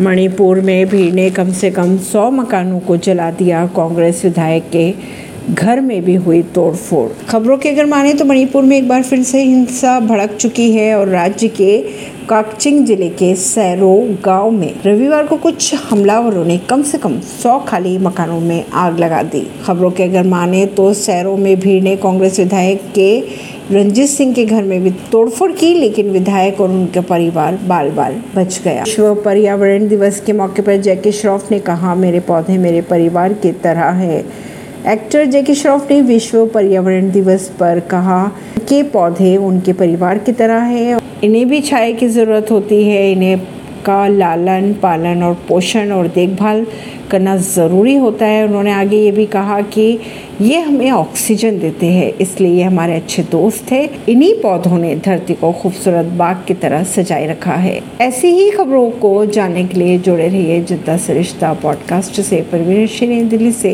मणिपुर में भीड़ ने कम से कम 100 मकानों को जला दिया। कांग्रेस विधायक के घर में भी हुई तोड़फोड़। खबरों के अगर माने तो मणिपुर में एक बार फिर से हिंसा भड़क चुकी है और राज्य के काकचिंग ज़िले के सैरो गाँव में रविवार को कुछ हमलावरों ने कम से कम 100 खाली मकानों में आग लगा दी। खबरों के अगर माने तो सैरो में भीड़ ने कांग्रेस विधायक के रंजीत सिंह के घर में भी तोड़फोड़ की, लेकिन विधायक और उनका परिवार बाल बाल बच गया। विश्व पर्यावरण दिवस के मौके पर जैकी श्रॉफ ने कहा, मेरे पौधे मेरे परिवार की तरह है। एक्टर जैकी श्रॉफ ने विश्व पर्यावरण दिवस पर कहा कि पौधे उनके परिवार की तरह है। इन्हें भी छाया की ज़रूरत होती है, इन्हें का लालन पालन और पोषण और देखभाल करना ज़रूरी होता है। उन्होंने आगे ये भी कहा कि ये हमें ऑक्सीजन देते हैं, इसलिए ये हमारे अच्छे दोस्त हैं। इन्हीं पौधों ने धरती को खूबसूरत बाग की तरह सजाए रखा है। ऐसी ही खबरों को जानने के लिए जुड़े रहिए जनता सरिश्ता पॉडकास्ट से। परवीन दिल्ली से।